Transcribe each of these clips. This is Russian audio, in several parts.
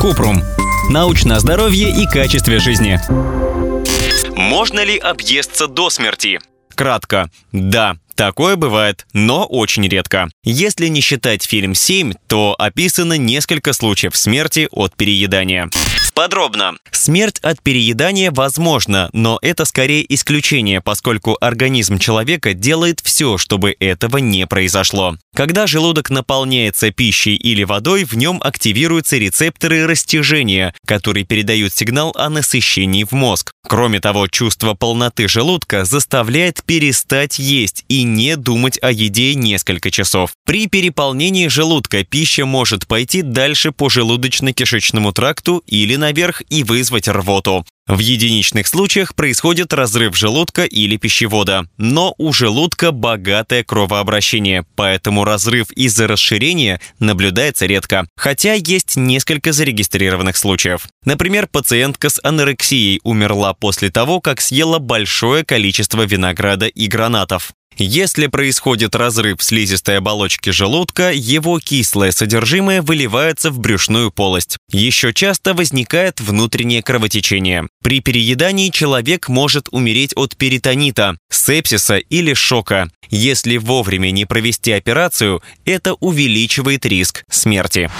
Купрум. Научное здоровье и качестве жизни. Можно ли объесться до смерти? Кратко. Да, Такое бывает, но очень редко. Если не считать фильм «7», то описано несколько случаев смерти от переедания. Подробно. Смерть от переедания возможна, но это скорее исключение, поскольку организм человека делает все, чтобы этого не произошло. Когда желудок наполняется пищей или водой, в нем активируются рецепторы растяжения, которые передают сигнал о насыщении в мозг. Кроме того, чувство полноты желудка заставляет перестать есть и не думать о еде несколько часов. При переполнении желудка пища может пойти дальше по желудочно-кишечному тракту или наверх и вызвать рвоту. В единичных случаях происходит разрыв желудка или пищевода, но у желудка богатое кровообращение, поэтому разрыв из-за расширения наблюдается редко, хотя есть несколько зарегистрированных случаев. Например, пациентка с анорексией умерла после того, как съела большое количество винограда и гранатов. Если происходит разрыв слизистой оболочки желудка, его кислое содержимое выливается в брюшную полость. Еще часто возникает внутреннее кровотечение. При переедании человек может умереть от перитонита, сепсиса или шока. Если вовремя не провести операцию, это увеличивает риск смерти.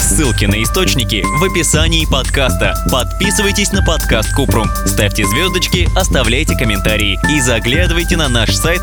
Ссылки на источники в описании подкаста. Подписывайтесь на подкаст Купрум, ставьте звездочки, оставляйте комментарии и заглядывайте на наш сайт